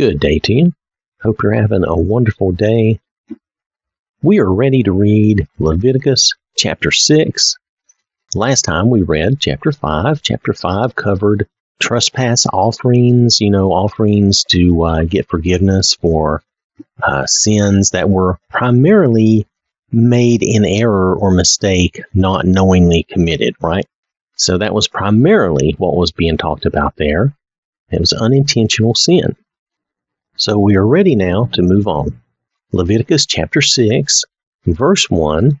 Good day to you. Hope you're having a wonderful day. We are ready to read Leviticus chapter 6. Last time we read chapter 5. Chapter 5 covered trespass offerings, you know, offerings to uh, get forgiveness for uh, sins that were primarily made in error or mistake, not knowingly committed, right? So that was primarily what was being talked about there. It was unintentional sin. So we are ready now to move on. Leviticus chapter 6, verse 1,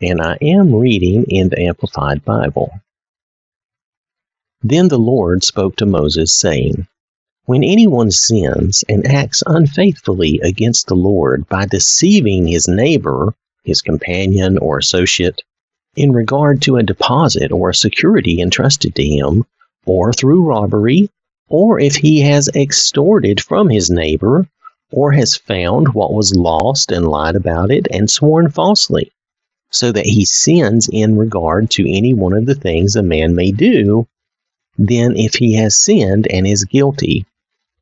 and I am reading in the Amplified Bible. Then the Lord spoke to Moses, saying, When anyone sins and acts unfaithfully against the Lord by deceiving his neighbor, his companion, or associate, in regard to a deposit or a security entrusted to him, or through robbery, or if he has extorted from his neighbor, or has found what was lost and lied about it and sworn falsely, so that he sins in regard to any one of the things a man may do, then if he has sinned and is guilty,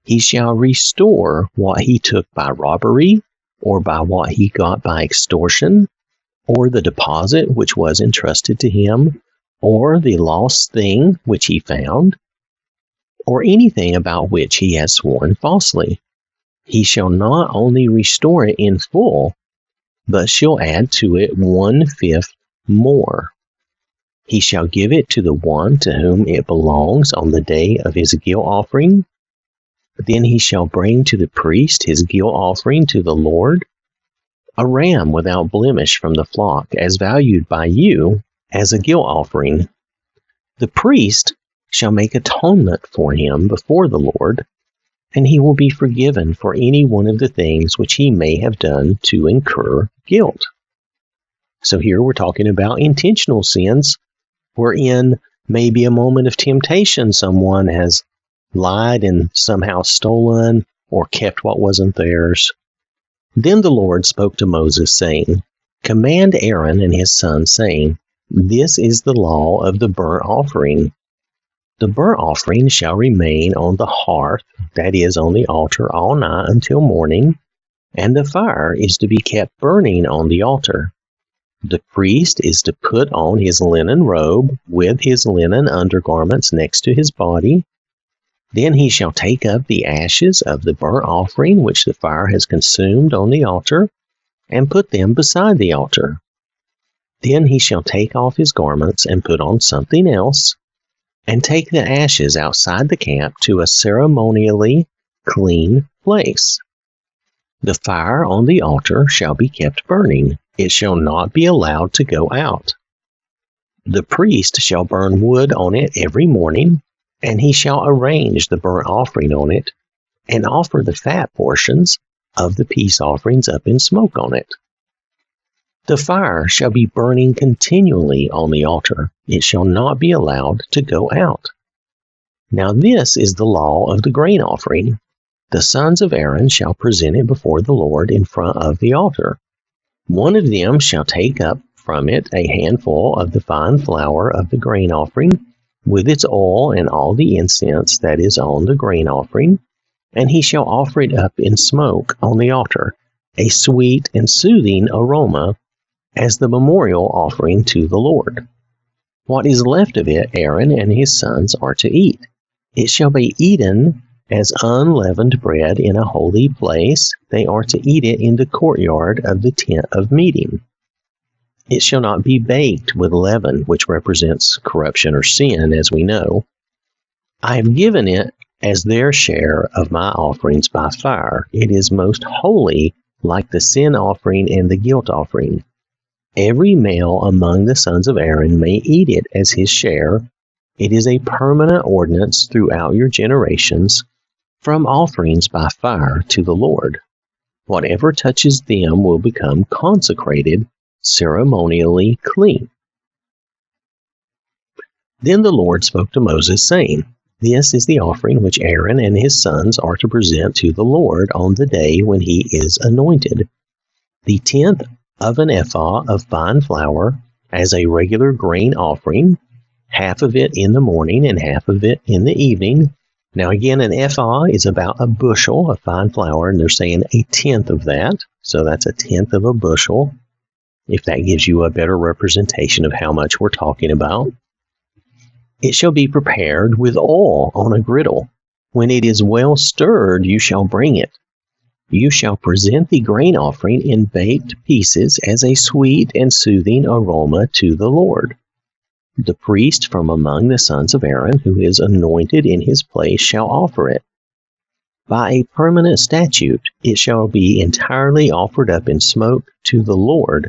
he shall restore what he took by robbery, or by what he got by extortion, or the deposit which was entrusted to him, or the lost thing which he found, or anything about which he has sworn falsely. He shall not only restore it in full, but shall add to it one fifth more. He shall give it to the one to whom it belongs on the day of his guilt offering. Then he shall bring to the priest his guilt offering to the Lord, a ram without blemish from the flock, as valued by you as a guilt offering. The priest shall make atonement for him before the Lord, and he will be forgiven for any one of the things which he may have done to incur guilt. So here we're talking about intentional sins, wherein maybe a moment of temptation someone has lied and somehow stolen or kept what wasn't theirs. Then the Lord spoke to Moses, saying, Command Aaron and his sons, saying, This is the law of the burnt offering the burnt offering shall remain on the hearth, that is, on the altar, all night until morning, and the fire is to be kept burning on the altar. The priest is to put on his linen robe with his linen undergarments next to his body. Then he shall take up the ashes of the burnt offering which the fire has consumed on the altar, and put them beside the altar. Then he shall take off his garments and put on something else, and take the ashes outside the camp to a ceremonially clean place. The fire on the altar shall be kept burning, it shall not be allowed to go out. The priest shall burn wood on it every morning, and he shall arrange the burnt offering on it, and offer the fat portions of the peace offerings up in smoke on it. The fire shall be burning continually on the altar, it shall not be allowed to go out. Now, this is the law of the grain offering. The sons of Aaron shall present it before the Lord in front of the altar. One of them shall take up from it a handful of the fine flour of the grain offering, with its oil and all the incense that is on the grain offering, and he shall offer it up in smoke on the altar, a sweet and soothing aroma as the memorial offering to the Lord. What is left of it, Aaron and his sons are to eat. It shall be eaten as unleavened bread in a holy place. They are to eat it in the courtyard of the tent of meeting. It shall not be baked with leaven, which represents corruption or sin, as we know. I have given it as their share of my offerings by fire. It is most holy, like the sin offering and the guilt offering. Every male among the sons of Aaron may eat it as his share. It is a permanent ordinance throughout your generations from offerings by fire to the Lord. Whatever touches them will become consecrated, ceremonially clean. Then the Lord spoke to Moses, saying, This is the offering which Aaron and his sons are to present to the Lord on the day when he is anointed. The tenth of an ephah of fine flour as a regular grain offering, half of it in the morning and half of it in the evening, Now, again, an ephah is about a bushel of fine flour, and they're saying a tenth of that. So that's a tenth of a bushel, if that gives you a better representation of how much we're talking about. It shall be prepared with oil on a griddle. When it is well stirred, you shall bring it. You shall present the grain offering in baked pieces as a sweet and soothing aroma to the Lord. The priest from among the sons of Aaron, who is anointed in his place, shall offer it. By a permanent statute, it shall be entirely offered up in smoke to the Lord.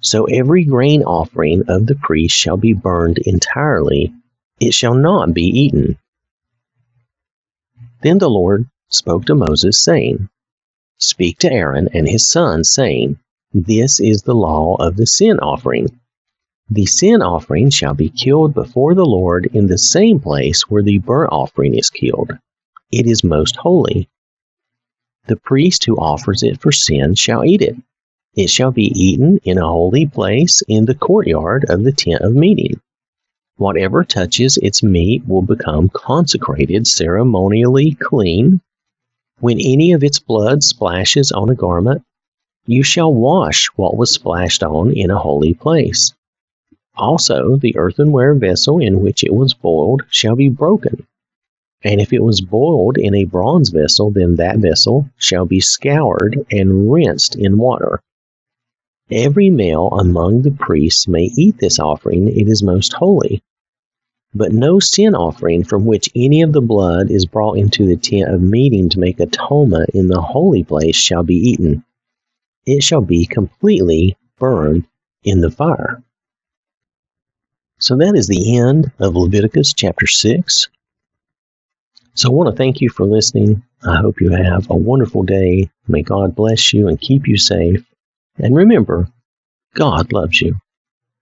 So every grain offering of the priest shall be burned entirely, it shall not be eaten. Then the Lord spoke to Moses, saying, Speak to Aaron and his sons, saying, This is the law of the sin offering. The sin offering shall be killed before the Lord in the same place where the burnt offering is killed. It is most holy. The priest who offers it for sin shall eat it. It shall be eaten in a holy place in the courtyard of the tent of meeting. Whatever touches its meat will become consecrated, ceremonially clean. When any of its blood splashes on a garment, you shall wash what was splashed on in a holy place. Also, the earthenware vessel in which it was boiled shall be broken. And if it was boiled in a bronze vessel, then that vessel shall be scoured and rinsed in water. Every male among the priests may eat this offering, it is most holy. But no sin offering from which any of the blood is brought into the tent of meeting to make atonement in the holy place shall be eaten. It shall be completely burned in the fire. So that is the end of Leviticus chapter 6. So I want to thank you for listening. I hope you have a wonderful day. May God bless you and keep you safe. And remember, God loves you.